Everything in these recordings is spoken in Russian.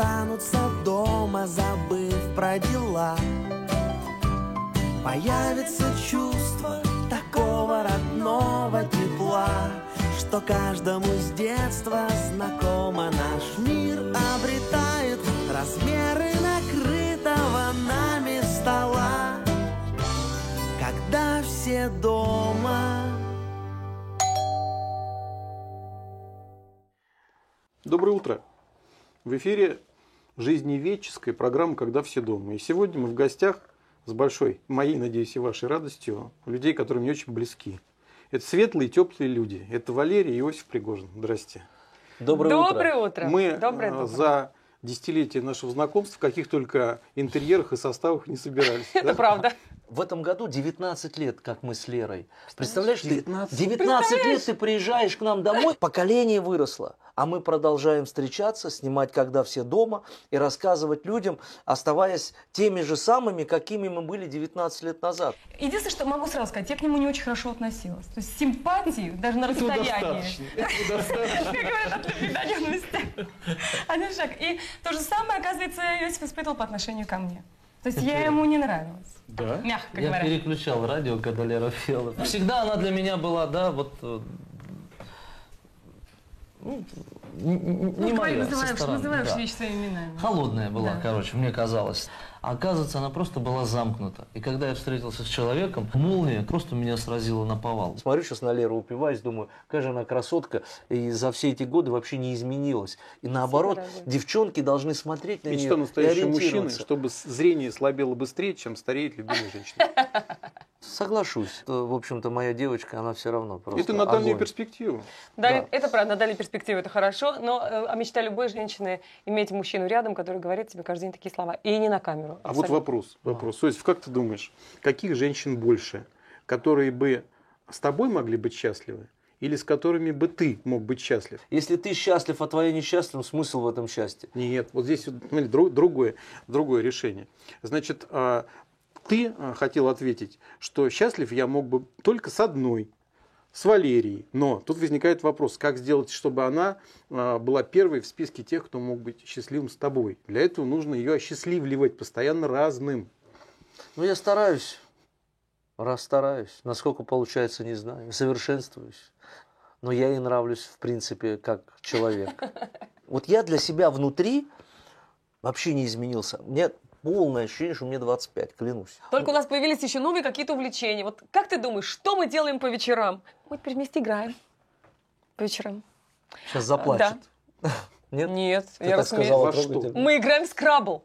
останутся дома, забыв про дела. Появится чувство такого родного тепла, что каждому с детства знакомо наш мир обретает размеры накрытого нами стола. Когда все дома. Доброе утро. В эфире жизневедческая программа «Когда все дома». И сегодня мы в гостях с большой, моей, надеюсь, и вашей радостью, людей, которые мне очень близки. Это светлые, теплые люди. Это Валерий и Иосиф Пригожин. Здрасте. Доброе, Доброе утро. утро. Мы Доброе, доброе. за десятилетие нашего знакомства в каких только интерьерах и составах не собирались. Это да? правда. В этом году 19 лет, как мы с Лерой. Представляешь, ты 19? 19 лет ты приезжаешь к нам домой, поколение выросло, а мы продолжаем встречаться, снимать, когда все дома, и рассказывать людям, оставаясь теми же самыми, какими мы были 19 лет назад. Единственное, что могу сразу сказать, я к нему не очень хорошо относилась. То есть симпатии даже на расстоянии. Один шаг. И то же самое, оказывается, Иосиф испытывал по отношению ко мне. То есть я ему не нравилась. Да? Мягко Я говоря. переключал радио, когда Лера пела. Всегда она для меня была, да, вот... ну, Ну, не говори, моя, со называешь, стороны, называешь да. вещи своими именами. Холодная была, Да. короче, мне казалось. А оказывается, она просто была замкнута. И когда я встретился с человеком, молния просто меня сразила на повал. Смотрю сейчас на Леру, упиваюсь, думаю, какая же она красотка, и за все эти годы вообще не изменилась. И наоборот, дорогой. девчонки должны смотреть на Мечта нее и настоящего мужчины, чтобы зрение слабело быстрее, чем стареет любимая женщина. Соглашусь. То, В общем-то, моя девочка, она все равно просто Это на дальнюю огонь. перспективу. Да, Да. это правда, на дальней перспективе это хорошо, но э, а мечта любой женщины иметь мужчину рядом, который говорит тебе каждый день такие слова. И не на камеру. А вот абсолютно. вопрос, вопрос. Иосиф, как ты думаешь, каких женщин больше, которые бы с тобой могли быть счастливы, или с которыми бы ты мог быть счастлив? Если ты счастлив, а твоя несчастлив, смысл в этом счастье? Нет, вот здесь вот, смотри, дру- другое, другое решение. Значит, а, ты а, хотел ответить, что счастлив я мог бы только с одной, с Валерией. Но тут возникает вопрос, как сделать, чтобы она а, была первой в списке тех, кто мог быть счастливым с тобой. Для этого нужно ее осчастливливать постоянно разным. Ну, я стараюсь. Раз стараюсь. Насколько получается, не знаю. Совершенствуюсь. Но я ей нравлюсь, в принципе, как человек. Вот я для себя внутри вообще не изменился. Меня полное ощущение, что мне 25, клянусь. Только у нас появились еще новые какие-то увлечения. Вот как ты думаешь, что мы делаем по вечерам? Мы теперь вместе играем. По вечерам. Сейчас заплачет. Нет? Нет, Ты я что? Мы играем в скрабл.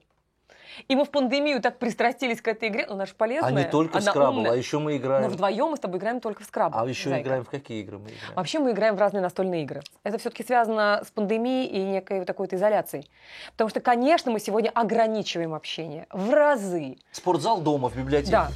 И мы в пандемию так пристрастились к этой игре, она же полезная. А не только в умная. а еще мы Но играем. вдвоем мы с тобой играем только в скрабл. А еще зайка. играем в какие игры мы играем? Вообще мы играем в разные настольные игры. Это все-таки связано с пандемией и некой вот такой вот изоляцией. Потому что, конечно, мы сегодня ограничиваем общение в разы. Спортзал дома, в библиотеке. Да.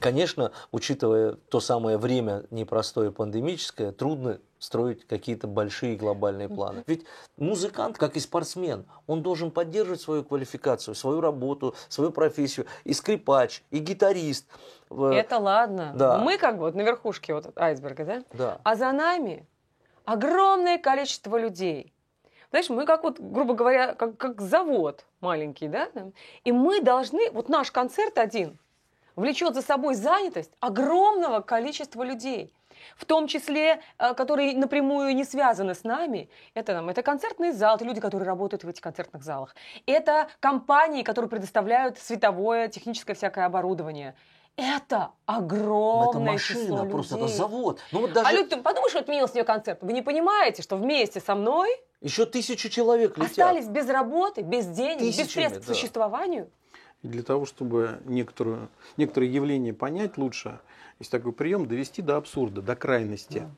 Конечно, учитывая то самое время непростое пандемическое, трудно строить какие-то большие глобальные планы. Ведь музыкант, как и спортсмен, он должен поддерживать свою квалификацию, свою работу, свою профессию. И скрипач, и гитарист. Э, Это ладно. да. Мы как бы вот на верхушке вот айсберга, да? Да. А за нами огромное количество людей. Знаешь, мы как вот, грубо говоря, как, как завод маленький, да? И мы должны, вот наш концерт один влечет за собой занятость огромного количества людей. В том числе, э, которые напрямую не связаны с нами. Это, там, это концертный зал, это люди, которые работают в этих концертных залах. Это компании, которые предоставляют световое, техническое всякое оборудование. Это огромное это число машина, просто это людей. завод. Ну вот даже А люди, что отменил с нее концерт. Вы не понимаете, что вместе со мной еще тысячи человек летят. остались без работы, без денег, без Тысячами, средств к да. существованию. И для того, чтобы некоторую, некоторые явления понять лучше, есть такой прием довести до абсурда, до крайности.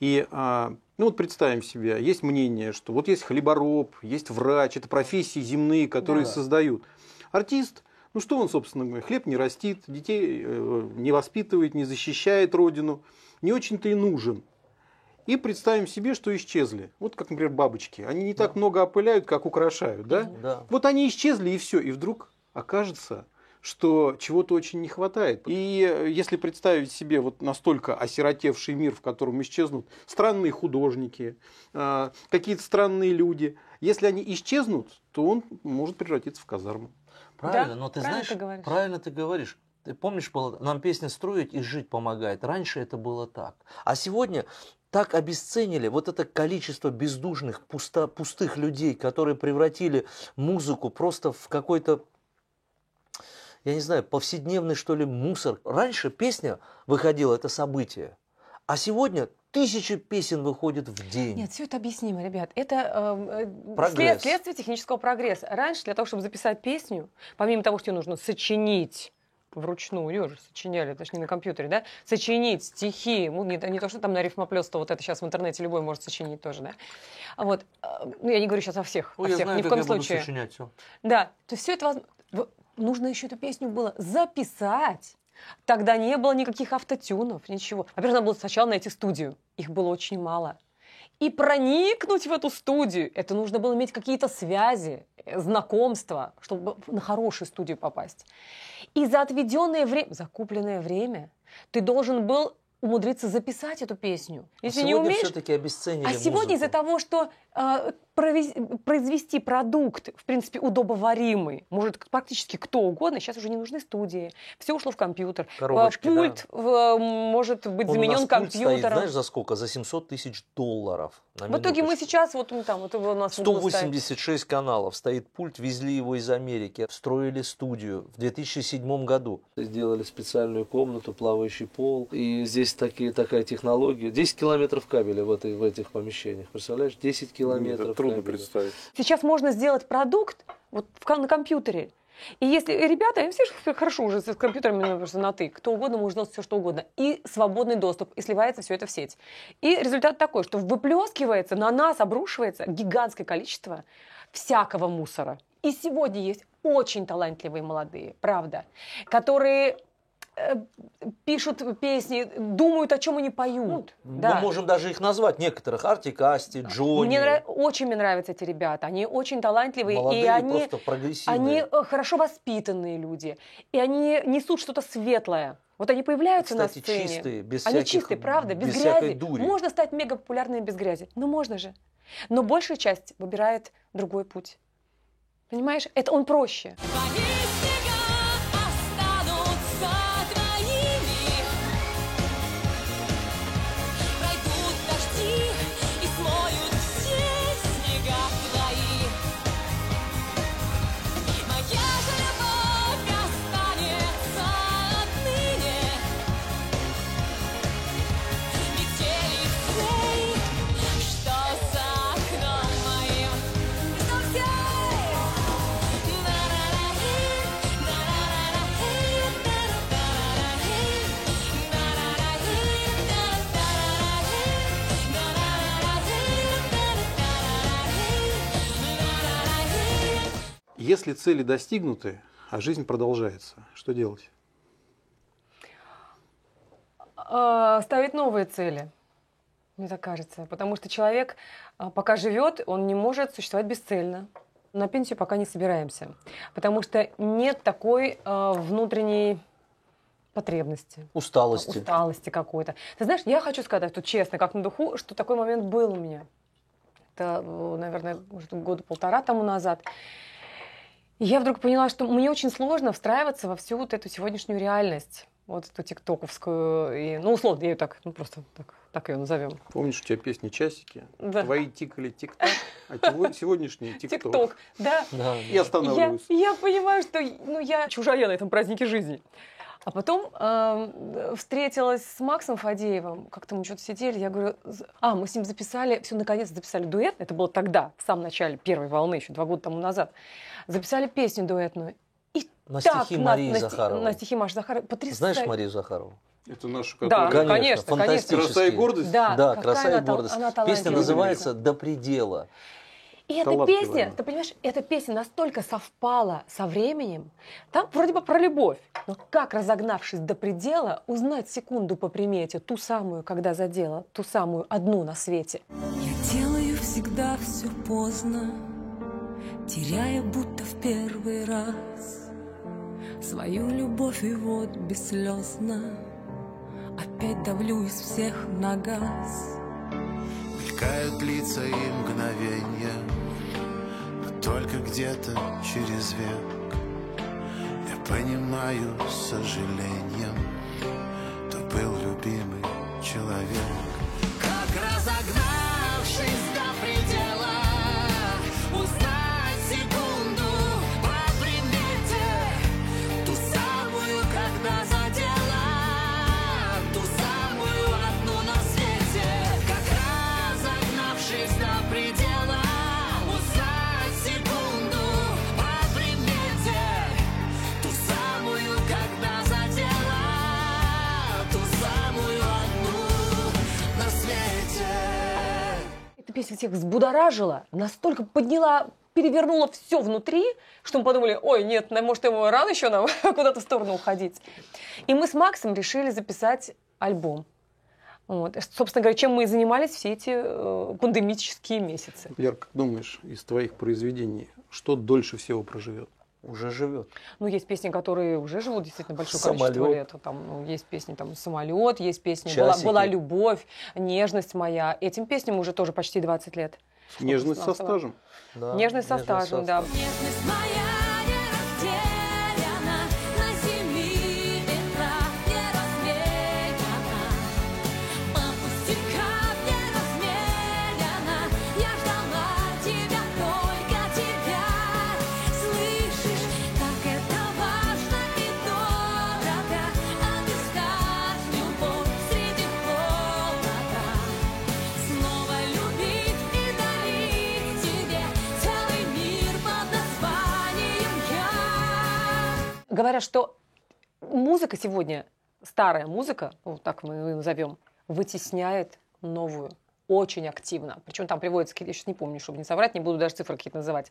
И а, ну вот представим себе, есть мнение, что вот есть хлебороб, есть врач, это профессии земные, которые Да. создают. Артист, ну что он, собственно говоря, хлеб не растит, детей э, не воспитывает, не защищает родину, не очень-то и нужен. И представим себе, что исчезли. Вот как, например, бабочки. Они не так много опыляют, как украшают, да? Да. Вот они исчезли и все. И вдруг окажется, что чего-то очень не хватает. И э, если представить себе вот настолько осиротевший мир, в котором исчезнут странные художники, э, какие-то странные люди, если они исчезнут, то он может превратиться в казарму. Правильно, Да, но ты правильно знаешь, ты говоришь. правильно ты говоришь. Ты помнишь, было, нам песня строить и жить помогает. Раньше это было так. А сегодня так обесценили вот это количество бездушных, пусто, пустых людей, которые превратили музыку просто в какой-то, я не знаю, повседневный, что ли, мусор. Раньше песня выходила, это событие. А сегодня тысячи песен выходит в день. Нет, все это объяснимо, ребят. Это э, э, Прогресс. следствие технического прогресса. Раньше для того, чтобы записать песню, помимо того, что ее нужно сочинить вручную, ее же сочиняли, это ж не на компьютере, да, сочинить стихи, ну, не, не то, что там на рифмоплёство, вот это сейчас в интернете любой может сочинить тоже, да. А вот, э, ну, я не говорю сейчас о всех, Ой, о всех, знаю, ни в коем я буду случае. сочинять всё. Да, то есть все это возможно. Нужно еще эту песню было записать. Тогда не было никаких автотюнов, ничего. Во-первых, надо было сначала найти студию. Их было очень мало. И проникнуть в эту студию, это нужно было иметь какие-то связи, э, знакомства, чтобы на хорошую студию попасть. И за отведенное время, закупленное время, ты должен был умудриться записать эту песню. Если не умеешь, все-таки обесценили а сегодня из-за того, что э, произвести продукт, в принципе, удобоваримый, может практически кто угодно, сейчас уже не нужны студии, все ушло в компьютер. Коробочки, Пульт э, может быть Он у нас заменен пульт компьютером. стоит, знаешь, за сколько? За 700 тысяч долларов. на в итоге мы минуточку. сейчас, вот ну, там, вот у нас в углу стоит. 186 каналов, стоит пульт, везли его из Америки, строили студию в 2007 году. Сделали специальную комнату, плавающий пол, и здесь такие, такая технология. 10 километров кабеля в, этой, в этих помещениях, представляешь? 10 километров Это трудно представить. Сейчас можно сделать продукт вот в, на компьютере. И если ребята, они все же хорошо уже с компьютерами ну, просто на ты, кто угодно может сделать все, что угодно. И свободный доступ, и сливается все это в сеть. И результат такой, что выплескивается, на нас обрушивается гигантское количество всякого мусора. И сегодня есть очень талантливые молодые, правда, которые пишут песни, думают, о чем они поют. да. Мы можем даже их назвать, некоторых, Артик Асти, Джонни. Мне нрав- очень мне нравятся эти ребята. Они очень талантливые, Молодые, и они, просто прогрессивные. они э, хорошо воспитанные люди. И они несут что-то светлое. Вот они появляются Кстати, на сцене. чистые, без они всяких- чистые, правда, без, без грязи. дури. Можно стать мега популярным без грязи. Ну, можно же. Но большая часть выбирает другой путь. Понимаешь? Это он проще. Твои Если цели достигнуты, а жизнь продолжается, что делать? А, ставить новые цели, мне так кажется. Потому что человек, а, пока живет, он не может существовать бесцельно. На пенсию пока не собираемся. Потому что нет такой а, внутренней потребности. Усталости. усталости какой-то. Ты знаешь, я хочу сказать тут честно, как на духу, что такой момент был у меня. Это, наверное, может, года полтора тому назад. И я вдруг поняла, что мне очень сложно встраиваться во всю вот эту сегодняшнюю реальность. Вот эту тиктоковскую. И, ну, условно, я ее так, ну, просто так, так ее назовем. Помнишь, у тебя песни часики? Да. Твои тикали тик-так, а сегодняшний тикток. Тикток, да. Да. И Я, останавливаюсь. я понимаю, что ну, я чужая на этом празднике жизни. А потом эм, встретилась с Максом Фадеевым, как-то мы что-то сидели, я говорю, а, мы с ним записали, все, наконец записали дуэт, это было тогда, в самом начале первой волны, еще два года тому назад, записали песню дуэтную. И На так стихи нас- Марии на, стихи- Захаровой. на стихи Маши Захаровой, потрясающе. Знаешь Марию Захарову? Это нашу Да, которую- конечно, конечно. фантастически. Краса и гордость? Да, Да, краса и она гордость. она Песня талантливая. называется «До предела». И эта песня, ты понимаешь, эта песня настолько совпала со временем. Там вроде бы про любовь, но как, разогнавшись до предела, узнать секунду по примете, ту самую, когда задела, ту самую одну на свете. Я делаю всегда все поздно, теряя будто в первый раз. свою любовь и вот бесслезно опять давлю из всех на газ. Мелькают лица и мгновенья Но только где-то через век Я понимаю с сожалением То был любимый человек всех взбудоражила, настолько подняла, перевернула все внутри, что мы подумали, ой, нет, может, ему рано еще нам куда-то в сторону уходить. И мы с Максом решили записать альбом. Вот. Собственно говоря, чем мы и занимались все эти э, пандемические месяцы. Лер, как думаешь, из твоих произведений, что дольше всего проживет? Уже живет. Ну, есть песни, которые уже живут действительно большое количество «Самолет». лет. Там, ну, есть песни там «Самолет», есть песни была. «Была любовь», «Нежность моя». Этим песням уже тоже почти 20 лет. Нежность со стажем. Да, Нежность со нежность стажем, да. Нежность моя Говорят, что музыка сегодня, старая музыка, вот так мы ее назовем, вытесняет новую очень активно. Причем там приводится, какие-то- я сейчас не помню, чтобы не соврать, не буду даже цифры какие-то называть.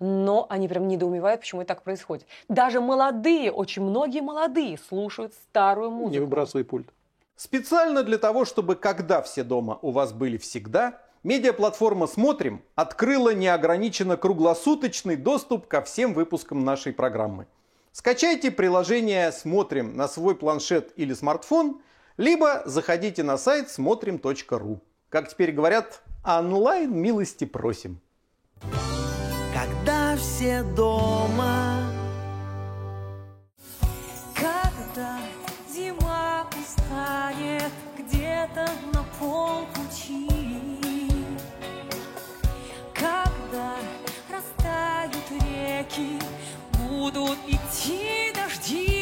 Но они прям недоумевают, почему это так происходит. Даже молодые, очень многие молодые слушают старую Не музыку. выбрасывай пульт. Специально для того, чтобы когда все дома у вас были всегда, медиаплатформа «Смотрим» открыла неограниченно круглосуточный доступ ко всем выпускам нашей программы. Скачайте приложение «Смотрим» на свой планшет или смартфон, либо заходите на сайт смотрим.ру. Как теперь говорят, онлайн милости просим. Когда все дома Когда зима устанет где-то на полпути, Когда растают реки, будут идти дожди,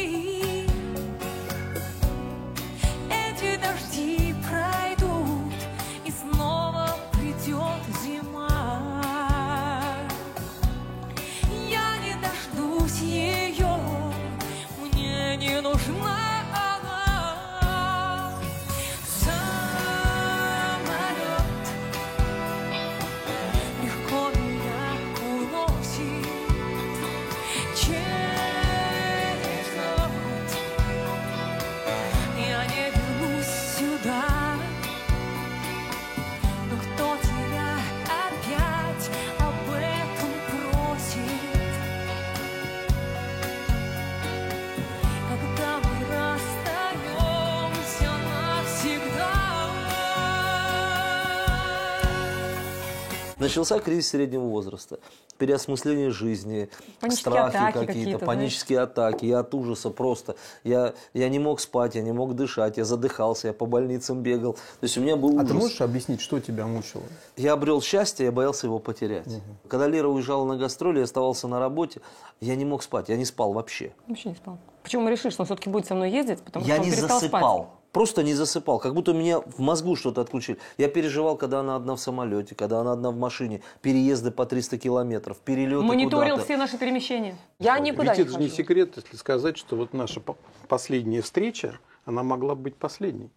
Начался кризис среднего возраста, переосмысление жизни, Панические страхи атаки какие-то, какие-то, панические атаки. Я от ужаса просто. Я, я не мог спать, я не мог дышать, я задыхался, я по больницам бегал. То есть у меня был А ужас. ты можешь объяснить, что тебя мучило? Я обрел счастье, я боялся его потерять. Когда Лера уезжала на гастроли, я оставался на работе, я не мог спать, я не спал вообще. Вообще не спал. Почему мы решили, что он все-таки будет со мной ездить? Потому я что он не перестал засыпал. спать. Просто не засыпал, как будто меня в мозгу что-то отключили. Я переживал, когда она одна в самолете, когда она одна в машине, переезды по 300 километров, перелеты Мониторил куда-то. все наши перемещения. Я никуда Ведь не это же не хожу. секрет, если сказать, что вот наша по- последняя встреча, она могла быть последней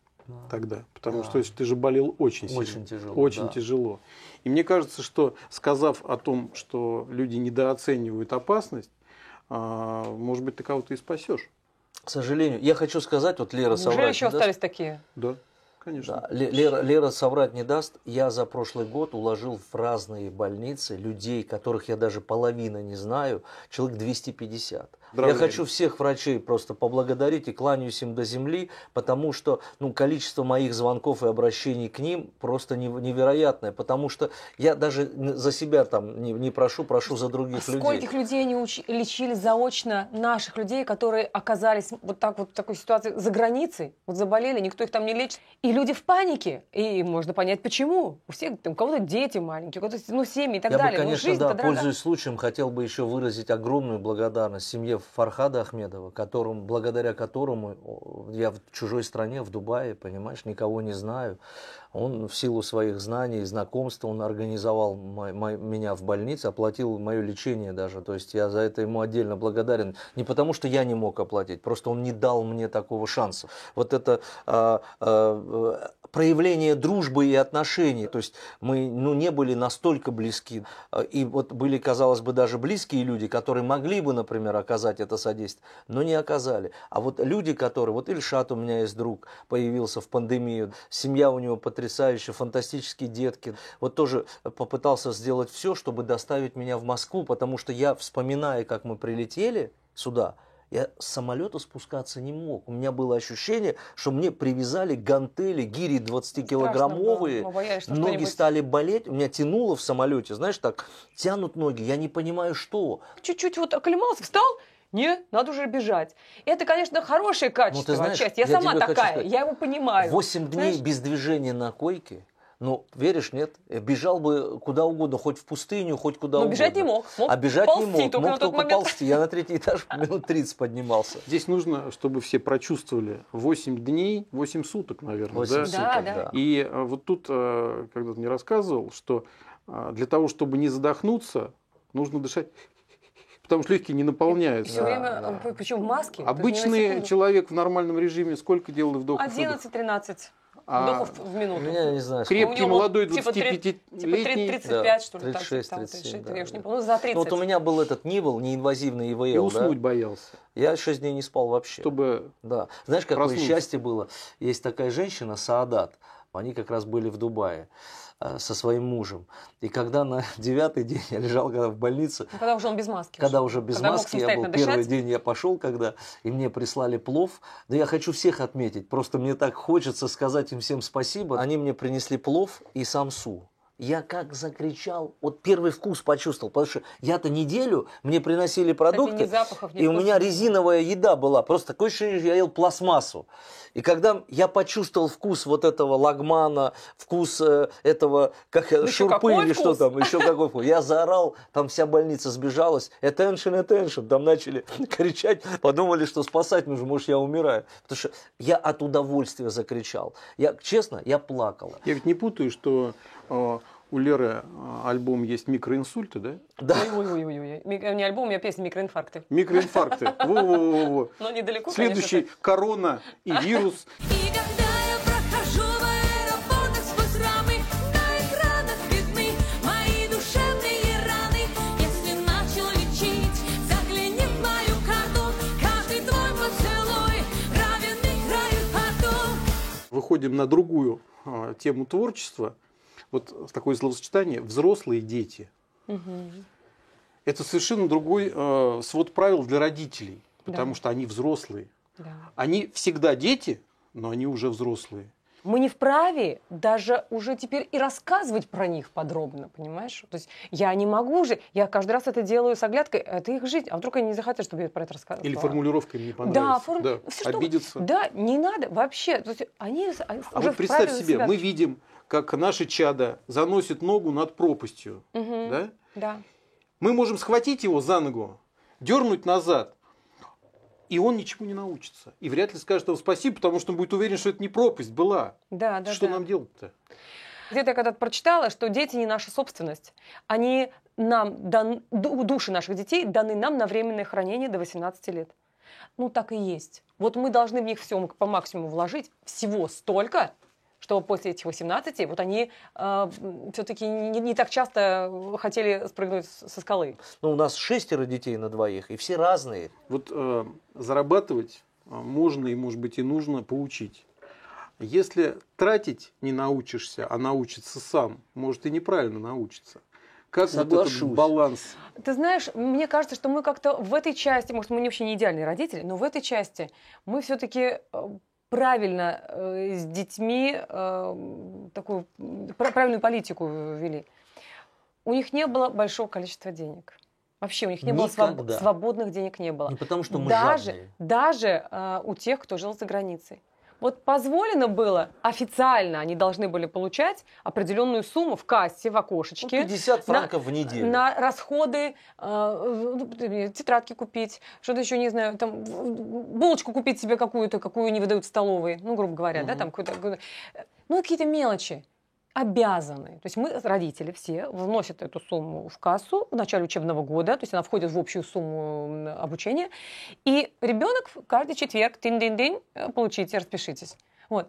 тогда. Потому что если ты же болел очень сильно. Очень тяжело, Очень да. тяжело. И мне кажется, что сказав о том, что люди недооценивают опасность, а, может быть, ты кого-то и спасешь. К сожалению, я хочу сказать, вот Лера Неужели соврать еще не даст. остались такие? Да, конечно. Да, Ле- Лера, Лера соврать не даст. Я за прошлый год уложил в разные больницы людей, которых я даже половина не знаю, человек 250. Здравия. Я хочу всех врачей просто поблагодарить и кланяюсь им до земли, потому что ну, количество моих звонков и обращений к ним просто нев- невероятное, потому что я даже за себя там не, не прошу, прошу за других людей. Скольких людей они уч- лечили заочно наших людей, которые оказались вот так вот в такой ситуации за границей, вот заболели, никто их там не лечит. И люди в панике. И можно понять, почему. У всех, там, у кого-то дети маленькие, у кого-то ну, семьи и так Я далее. бы, Ну, конечно, жизнь-то да, дорога. пользуясь случаем, хотел бы еще выразить огромную благодарность семье Фархада Ахмедова, которым, благодаря которому я в чужой стране, в Дубае, понимаешь, никого не знаю. Он в силу своих знаний знакомств, он организовал меня в больнице, оплатил мое лечение даже. То есть я за это ему отдельно благодарен. Не потому, что я не мог оплатить, просто он не дал мне такого шанса. Вот это а, э, проявление дружбы и отношений. То есть мы ну, не были настолько близки. А, И вот были, казалось бы, даже близкие люди, которые могли бы, например, оказать это содействие, но не оказали. А вот люди, которые... Вот Ильшат у меня есть друг, появился в пандемию. Семья у него потрясающая, фантастические детки. Вот тоже попытался сделать все, чтобы доставить меня в Москву, потому что я, вспоминая, как мы прилетели сюда, я с самолета спускаться не мог. У меня было ощущение, что мне привязали гантели, гири 20-килограммовые. Страшно было. Боялись, Ноги стали болеть. У меня тянуло в самолете. Знаешь, так тянут ноги. Я не понимаю, что. Чуть-чуть вот оклемался, встал, не, надо уже бежать. Это, конечно, хорошее качество, Ну, ты знаешь, отчасти. Я, я сама такая, сказать, я его понимаю. Восемь дней Знаешь? без движения на койке. Ну, веришь, нет? Э, Бежал бы куда угодно, хоть в пустыню, хоть куда Но угодно. бежать не мог. Мог а бежать ползти не мог. только мог на тот только момент. ползти. Я на третий этаж минут 30 поднимался. Здесь нужно, чтобы все прочувствовали 8 дней, 8 суток, наверное. Восемь да? суток, Да, да. да. И э, вот тут, э, когда ты мне рассказывал, что для того, чтобы не задохнуться, нужно дышать, потому что легкие не наполняются. Все Да, время, да. э, причем в маске. то есть ни на Обычный человек в нормальном режиме сколько делает вдохов? выдохов? 11-13 А вдохов в минуту. У меня, не знаю, Крепкий, молодой, типа три- 25-летний. 35, Да, что ли, так, 36, там, 37, 36, да, я не да. помню, ну, за 30. Ну, вот у меня был этот НИВЛ, неинвазивный и ИВЛ, да? уснуть боялся, Я 6 дней не спал вообще. чтобы Да. Знаешь, какое Проснуться. счастье было? Есть такая женщина, Саадат. Они как раз были в Дубае со своим мужем. И когда на девятый день я лежал когда в больнице, Ну, когда уже он без маски. когда уже без Когда маски, я был первый день, я пошел, когда и мне прислали плов. Да я хочу всех отметить, просто мне так хочется сказать им всем спасибо. Они мне принесли плов и самсу. Я как закричал, вот первый вкус почувствовал, потому что я-то неделю, мне приносили продукты, ни запахов, ни и у вкусов. меня резиновая еда была, просто такое ощущение, что я ел пластмассу. И когда я почувствовал вкус вот этого лагмана, вкус э, этого, как Ну, еще шурпы или что там, еще какой вкус. Я заорал, там вся больница сбежалась, attention, attention, там начали кричать, подумали, что спасать нужно, может, я умираю. Потому что я от удовольствия закричал. Я, честно, я плакал. Я ведь не путаю, что у Леры э, альбом есть микроинсульты, да? Да. Ой-ой-ой. Не альбом, у меня песня «Микроинфаркты». Микроинфаркты. Во-во-во-во. Но недалеко, Следующий конечно. корона и вирус. И когда я прохожу в аэропортах сквозь рамы, на экранах видны мои душевные раны. Если начал лечить, загляни в мою карту, каждый твой поцелуй равен играю потом. Выходим на другую э, тему творчества. Вот такое словосочетание «взрослые дети». Это совершенно другой э, свод правил для родителей, потому Да. что они взрослые. Да. Они всегда дети, но они уже взрослые. Мы не вправе даже уже теперь и рассказывать про них подробно, понимаешь? То есть я не могу же, я каждый раз это делаю с оглядкой, это их жизнь, а вдруг они не захотят, чтобы я про это рассказывала? Или формулировка им не Да, понравится. форм... Да, всё, что- обидятся. Да, не надо вообще. То есть они они А уже вот представь себе, себя- мы видим, как наше чадо заносит ногу над пропастью. Мгм. Да? Да. Мы можем схватить его за ногу, дернуть назад, и он ничему не научится. И вряд ли скажет вам спасибо, потому что он будет уверен, что это не пропасть была. Да, да, что да. нам делать-то? Где-то я когда-то прочитала, что дети не наша собственность. Они нам, дан, ду- души наших детей даны нам на временное хранение до 18 лет. Ну, так и есть. Вот мы должны в них все по максимуму вложить, всего столько, что после этих 18 вот они все-таки не, не так часто хотели спрыгнуть со скалы. Ну, у нас шестеро детей на двоих, и все разные. Вот э, зарабатывать э, можно и, может быть, и нужно поучить. Если тратить не научишься, а научиться сам, может и неправильно научиться. Как вот этот Соглашусь. баланс? Ты знаешь, мне кажется, что мы как-то в этой части, может, мы вообще не идеальные родители, но в этой части мы все-таки правильно э, с детьми э, такую правильную политику вели. У них не было большого количества денег. Вообще у них не было своб- Никогда. свободных денег не было. Не потому, что мы даже, жадные. даже э, у тех, кто жил за границей. Вот позволено было, официально они должны были получать определенную сумму в кассе, в Ну, окошечке. 50 на- франков в неделю. На расходы, э, ну, тетрадки купить, что-то еще, не знаю, там, булочку купить себе какую-то, какую не выдают в столовой, ну, грубо говоря, да, Мгм. там какую-то, какую-то- ну, какие-то мелочи обязаны. То есть мы, родители все, вносят эту сумму в кассу в начале учебного года, то есть она входит в общую сумму обучения, и ребенок каждый четверг, тынь-дынь-дынь, э, получите, распишитесь. Вот.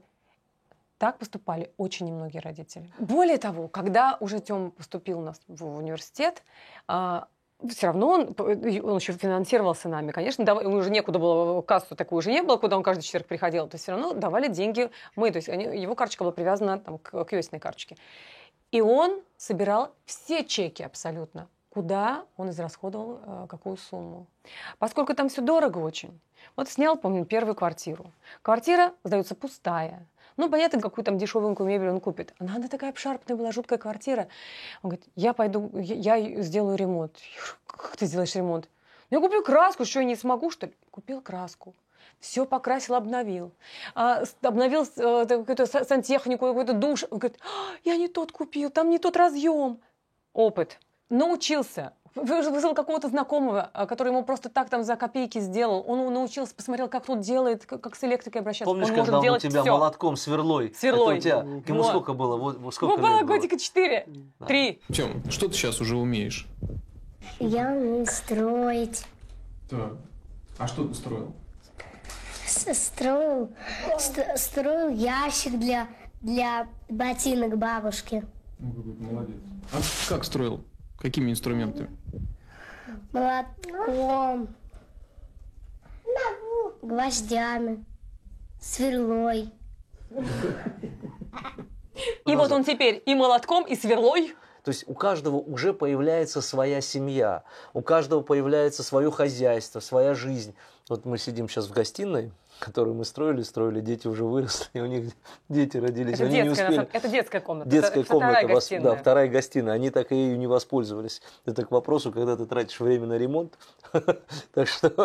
Так поступали очень немногие родители. Более того, когда уже Тём поступил у нас в университет, все равно он, он еще финансировался нами. Конечно, дав- ему уже некуда было, кассу такую уже не было, куда он каждый четверг приходил. То есть все равно давали деньги мы. То есть они- его карточка была привязана там, к, к Йосиной карточке. И он собирал все чеки абсолютно, куда он израсходовал э, какую сумму. Поскольку там все дорого очень. Вот снял, помню, первую квартиру. Квартира сдается пустая. Ну, понятно, какую там дешевенькую мебель он купит. Она, она такая обшарпанная была, жуткая квартира. Он говорит, я пойду, я, я сделаю ремонт. Как ты сделаешь ремонт? «Ну, Я куплю краску, что я не смогу, что ли? Купил краску. Все покрасил, обновил. А, обновил так, какую-то са- сантехнику, какой-то душ. Он говорит, «А, я не тот купил, там не тот разъем. Опыт. Научился. Вы- Вызвал какого-то знакомого, а, который ему просто так там за копейки сделал. Он научился, посмотрел, как тут делает, как, с электрикой обращаться. Помнишь, он когда может он у тебя всё. молотком, сверлой? Сверлой. Это у тебя, ему Вот. сколько было? Вот, сколько Ну, было годика четыре, Да. три. Тем, что ты сейчас уже умеешь? Я умею строить. Так. А что ты строил? С- Строил, ст- строил ящик для, для ботинок бабушки. Ну, какой молодец. А как строил? Какими инструментами? Молотком. Гвоздями. Сверлой. И вот он теперь и молотком, и сверлой. То есть у каждого уже появляется своя семья, у каждого появляется свое хозяйство, своя жизнь. Вот мы сидим сейчас в гостиной, которую мы строили, строили, дети уже выросли, и у них дети родились, Это они не детская, на успели. это детская комната. Детская это, комната, вторая вос- гостиная. да, вторая гостиная. Они так и ею не воспользовались. Это к вопросу, когда ты тратишь время на ремонт. Так что э,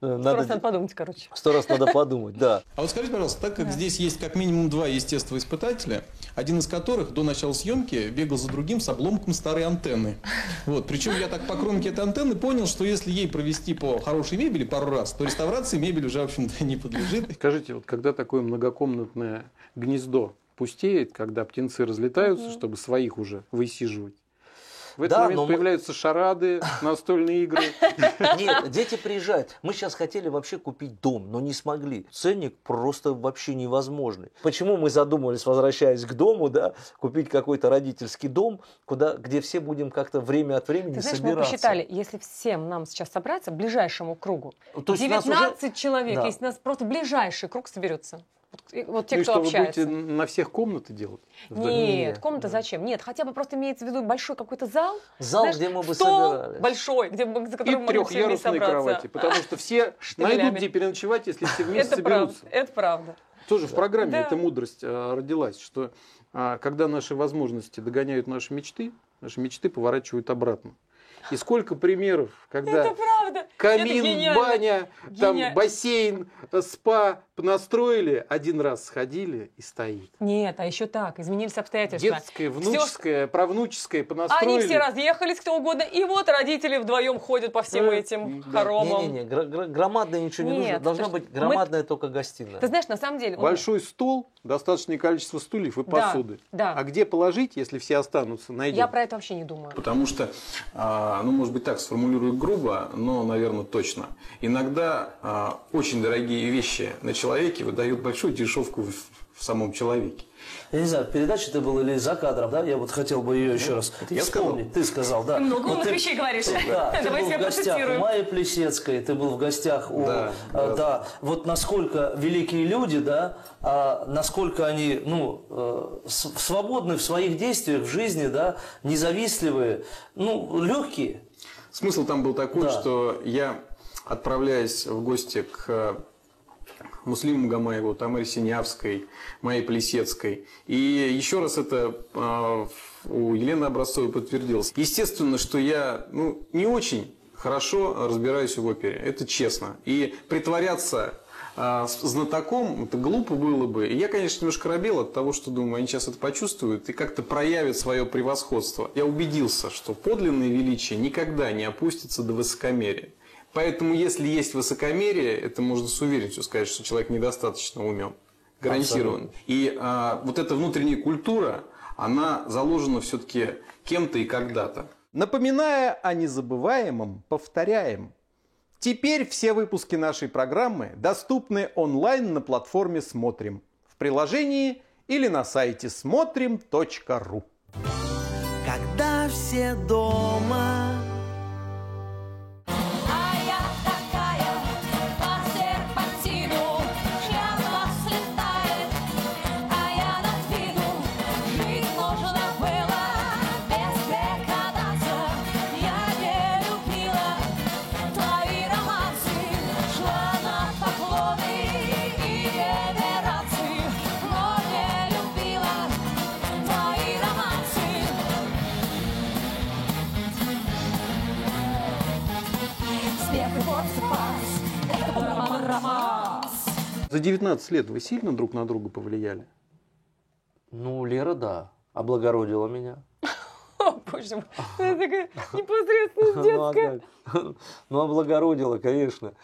Сто раз надо надо подумать, короче. сто раз надо подумать, да. А вот скажите, пожалуйста, так как здесь есть как минимум два естествоиспытателя, один из которых до начала съемки бегал за другим с обломком старой антенны. Вот. Причем я так по кромке этой антенны понял, что если ей провести по хорошей мебели пару раз, то реставрации мебель уже, в общем-то, не подлежит. Скажите, вот когда такое многокомнатное гнездо пустеет, когда птенцы разлетаются, чтобы своих уже высиживать, в этот Да, момент но мы- появляются шарады, настольные игры. Нет, дети приезжают. Мы сейчас хотели вообще купить дом, но не смогли. Ценник просто вообще невозможный. Почему мы задумывались, возвращаясь к дому, да, купить какой-то родительский дом, куда, где все будем как-то время от времени Ты знаешь, мы собираться. посчитали, если всем нам сейчас собраться, ближайшему кругу, То есть нас уже- 19 человек, Да. если у нас просто ближайший круг соберется. Вот, и- вот те, Ну и кто что, вы общается. будете на всех комнаты делать? Нет, Нет, комната зачем? Нет, хотя бы просто имеется в виду большой какой-то зал. Зал, знаешь, где мы бы стол собирались. большой, где мы, за И которым мы могли все вместе трехъярусные собраться. кровати, потому что все найдут, где переночевать, если все вместе соберутся. это правда. Тоже в программе Да. эта мудрость а, родилась, что а, когда наши возможности догоняют наши мечты, наши мечты поворачивают обратно. И сколько примеров, когда Это камин, гениально. баня, там Гениально. бассейн, э, спа настроили, один раз сходили и стоит. Нет, а еще так, изменились обстоятельства. Детское, внуческое, правнуческое понастроили. Они все разъехались кто угодно, и вот родители вдвоем ходят по всем Да, этим да. хоромам. Не-не-не, громадное ничего не нужно. Должна быть громадная только гостиная. Ты знаешь, на самом деле... он- Большой стол, достаточное количество стульев и Да, посуды. да. А где положить, если все останутся, найдем. Я про это вообще не думаю. Потому что, а, ну, может быть, так сформулирую грубо, но одно, наверное, точно. Иногда а, очень дорогие вещи на человеке выдают большую дешевку в, в самом человеке. Я не знаю, передача это была или за кадром, да? Я вот хотел бы ее еще раз я вспомнить. Ты сказал, да. Ты много Вот умных ты- вещей говоришь. Да, ты Давай был в гостях у. Майи Плесецкой, ты был в гостях у... Да, э, да. да. Вот насколько великие люди, да, а насколько они, ну, э, свободны в своих действиях в жизни, да, независтливые, ну, легкие. Смысл там был такой, Да. что я, отправляясь в гости к э, Муслиму Гамаеву, Тамаре Синявской, Майе Плесецкой, и еще раз это э, у Елены Образцовой подтвердилось. Естественно, что я ну, не очень хорошо разбираюсь в опере, это честно. И притворяться а, знатоком, это глупо было бы. И я, конечно, немножко робел от того, что думаю, они сейчас это почувствуют и как-то проявят свое превосходство. Я убедился, что подлинное величие никогда не опустится до высокомерия. Поэтому, если есть высокомерие, это можно с уверенностью сказать, что человек недостаточно умен. Гарантированно. И а, вот эта внутренняя культура, она заложена все-таки кем-то и когда-то. Напоминая о незабываемом, повторяем. Теперь все выпуски нашей программы доступны онлайн на платформе «Смотрим» в приложении или на сайте смотрим.ру. Когда все дома За 19 лет вы сильно друг на друга повлияли? Ну, Лера, да, облагородила меня. О, боже мой, это такая непосредственность Ну, а детская. Ну, облагородила, конечно.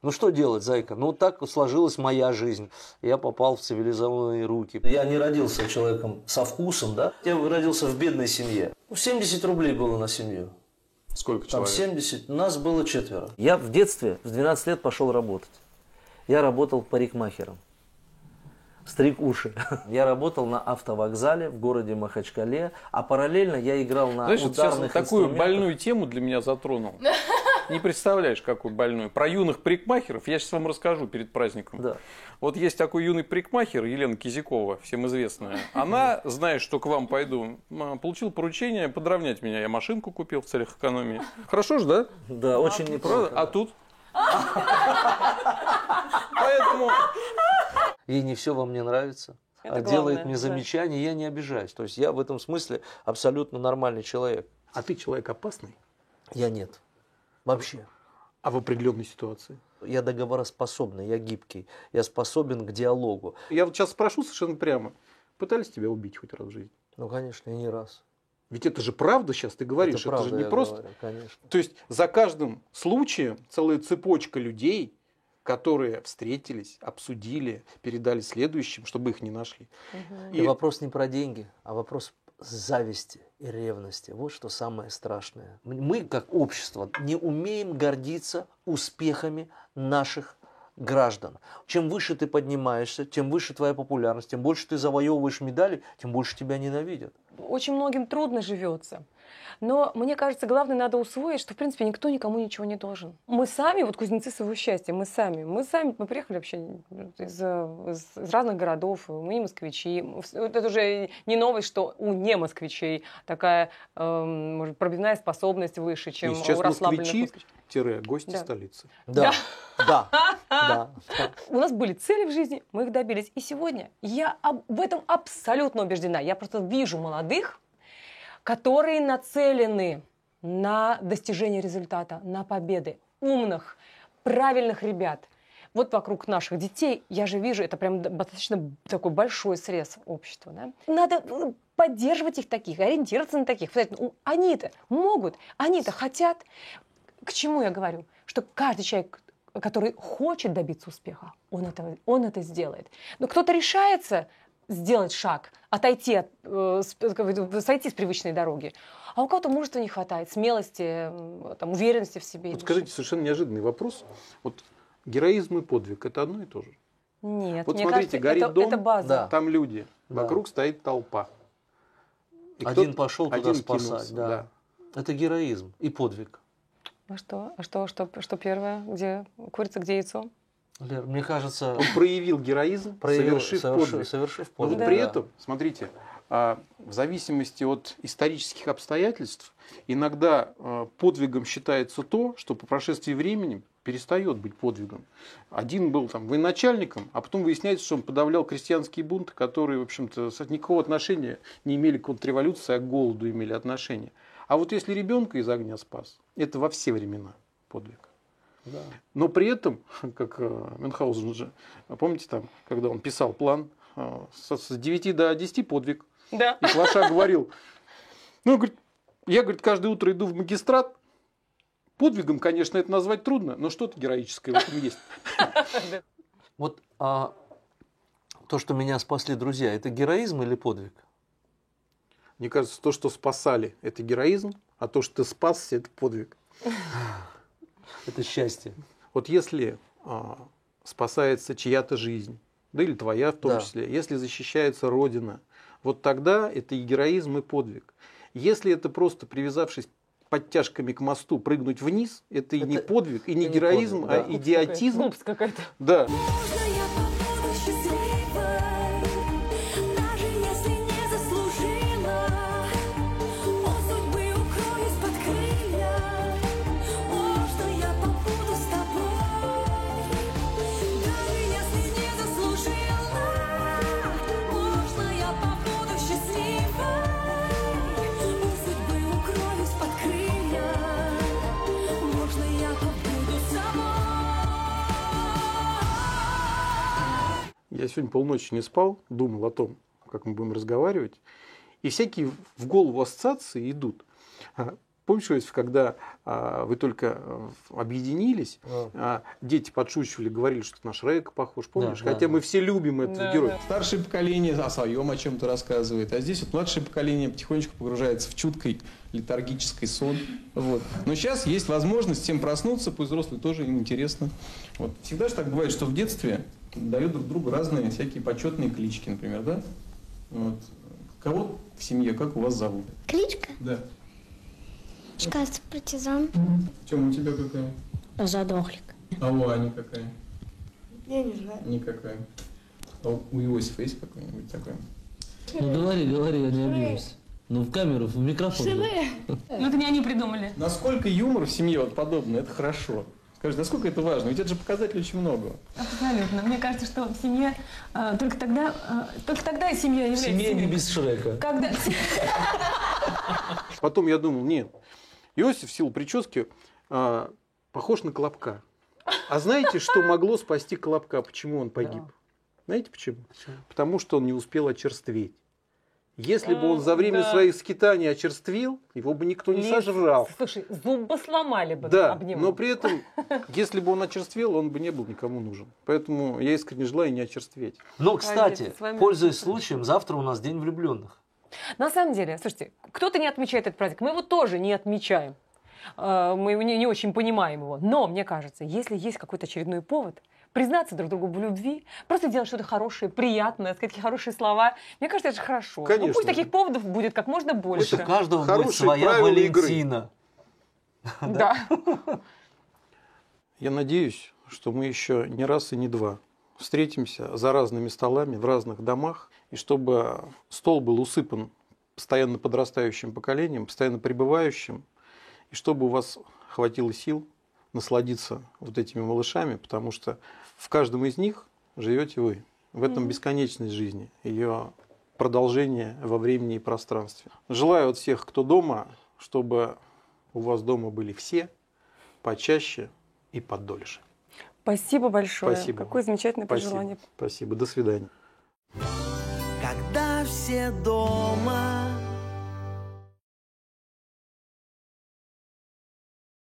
Ну, что делать, зайка? Ну, так сложилась моя жизнь. Я попал в цивилизованные руки. Я не родился человеком со вкусом, да? Я родился в бедной семье. Ну, 70 рублей было на семью. Сколько Там человек? 70, нас было четверо. Я в детстве, в 12 лет пошел работать. Я работал парикмахером. Стриг уши. Я работал на автовокзале в городе Махачкале, а параллельно я играл на Знаешь, вот сейчас ударных такую больную тему для меня затронул. Не представляешь, какую больную. Про юных парикмахеров я сейчас вам расскажу перед праздником. Да. Вот есть такой юный парикмахер, Елена Кизякова, всем известная. Она, зная, что к вам пойду, м, получила поручение подровнять меня. Я машинку купил в целях экономии. Хорошо же, да? Да, очень Правда? неплохо. А тут? Поэтому Ей не все во мне нравится. Это а главное, делает мне да. замечания, я не обижаюсь. То есть я в этом смысле абсолютно нормальный человек. А ты человек опасный, Я нет. Вообще. а в определенной ситуации. Я договороспособный, я гибкий, я способен к диалогу. Я вот сейчас спрошу совершенно прямо. Пытались тебя убить хоть раз в жизни? Ну, конечно, и не раз. Ведь это же правда сейчас, ты говоришь, это, правда, же не я просто. говорю, конечно. То есть за каждым случаем целая цепочка людей, которые встретились, обсудили, передали следующим, чтобы их не нашли. И вопрос не про деньги, а вопрос зависти и ревности. Вот что самое страшное. Мы, как общество, не умеем гордиться успехами наших граждан. Чем выше ты поднимаешься, тем выше твоя популярность, тем больше ты завоевываешь медали, тем больше тебя ненавидят. Очень многим трудно живется. Но мне кажется, главное надо усвоить, что в принципе никто никому ничего не должен. Мы сами, вот кузнецы своего счастья, мы сами. Мы сами, мы приехали вообще из, из- из разных городов, мы не москвичи. Это уже не новость, что у не москвичей такая эм, может, пробивная способность выше, чем И сейчас у расслабленных москвичи, москвичей. Тире, гости Да. столицы. Да, да, да. У нас были цели в жизни, мы их добились. И сегодня я об- в этом абсолютно убеждена. Я просто вижу молодых, которые нацелены на достижение результата, на победы. Умных, правильных ребят. Вот вокруг наших детей, я же вижу, это прям достаточно такой большой срез общества. да. Надо э, поддерживать их таких, ориентироваться на таких. «Ну, Они-то могут, они-то хотят. К чему я говорю? Что каждый человек, который хочет добиться успеха, он это, он это сделает. Но кто-то решается сделать шаг, отойти, от, э, сойти с привычной дороги. А у кого-то мужества не хватает, смелости, там, уверенности в себе. Вот скажите, совершенно неожиданный вопрос. Вот героизм и подвиг – это одно и то же? Нет, Вот мне смотрите, кажется, горит это, дом, это база. Да. там люди, Да. вокруг стоит толпа. И Один кто-то- пошел туда один спасать, кинулся, да. Это героизм и подвиг. А что? А что, что, что первое? Где курица, где яйцо? Лер, мне кажется, Он проявил героизм, проявил- совершив соверши- подвиг. совершив Но подвиг, при да. этом, смотрите, а, в зависимости от исторических обстоятельств, иногда а, подвигом считается то, что по прошествии времени перестает быть подвигом. Один был там военачальником, а потом выясняется, что он подавлял крестьянские бунты, которые, в общем-то, с- никакого отношения не имели к контрреволюции, а к голоду имели отношение. А вот если ребенка из огня спас, это во все времена подвиг. Да. Но при этом, как э, Мюнхгаузен же, помните там, когда он писал план, э, с с 9 до 10 подвиг, Да. и Клаша говорил, ну, говорит, я, говорит, каждое утро иду в магистрат, подвигом, конечно, это назвать трудно, но что-то героическое в этом есть. Вот а, то, что меня спасли друзья, это героизм или подвиг? Мне кажется, то, что спасали, это героизм, а то, что ты спасся, это подвиг. Это счастье. Вот если а, спасается чья-то жизнь, да или твоя в том Да. числе, если защищается Родина, вот тогда это и героизм, и подвиг. Если это просто привязавшись подтяжками к мосту прыгнуть вниз, это и не Это- подвиг, и не это не героизм, подвиг, а да. идиотизм. Глупость какая-то. Да. Я сегодня полночи не спал, думал о том, как мы будем разговаривать, и всякие в голову ассоциации идут. А, Помнишь, когда а, вы только а, объединились, а, дети подшучивали, говорили, что на Шрека похож, помнишь? да, Хотя да. мы все любим этого Да, героя. да. Старшее поколение о своем о чем-то рассказывает, а здесь вот младшее поколение потихонечку погружается в чуткий летаргический сон. Вот. Но сейчас есть возможность всем проснуться, пусть взрослые тоже им интересно. Вот. Всегда же так бывает, что в детстве дают друг другу разные всякие почетные клички, например, да? Вот. Кого в семье, как у вас зовут? Кличка? Да. Кажется, партизан. Чем у тебя какая? Задохлик. А у Ани какая? Я не знаю. Никакая. А у Иосифа есть какой-нибудь такой? Ну говори, говори, я не обижусь. Ну в камеру, в микрофон. Ну, это не они придумали. Насколько юмор в семье вот подобный, это хорошо. Скажи, насколько это важно? Ведь это же показатель очень многого. Абсолютно. Мне кажется, что в семье э, только тогда, э, только тогда семья является Семья не без Шрека. Когда Потом я думал, нет, Иосиф в силу прически а, похож на Колобка. А знаете, что могло спасти Колобка? Почему он погиб? Знаете почему? Потому что он не успел очерстветь. Если бы он за время да. своих скитаний очерствел, его бы никто не Лис- сожрал. Слушай, зубы сломали бы Да, об него. но при этом, если бы он очерствел, он бы не был никому нужен. Поэтому я искренне желаю не очерстветь. Но, кстати, Конечно, с вами пользуясь случаем, завтра у нас День влюбленных. На самом деле, слушайте, кто-то не отмечает этот праздник, мы его тоже не отмечаем. Э, Мы не очень понимаем его. Но, мне кажется, если есть какой-то очередной повод, признаться друг другу в любви, просто делать что-то хорошее, приятное, сказать какие хорошие слова, мне кажется, это же хорошо. Ну, Конечно. пусть таких поводов будет как можно больше. У каждого будет Хорошие своя правила игры. Валентина. Да. Я надеюсь, что мы еще не раз и не два встретимся за разными столами в разных домах, и чтобы стол был усыпан постоянно подрастающим поколением, постоянно пребывающим, и чтобы у вас хватило сил насладиться вот этими малышами, потому что в каждом из них живете вы. В этом бесконечность жизни, ее продолжение во времени и пространстве. Желаю от всех, кто дома, чтобы у вас дома были все, почаще и подольше. Спасибо большое. Спасибо. Какое замечательное Спасибо. пожелание. Спасибо. До свидания. Когда все дома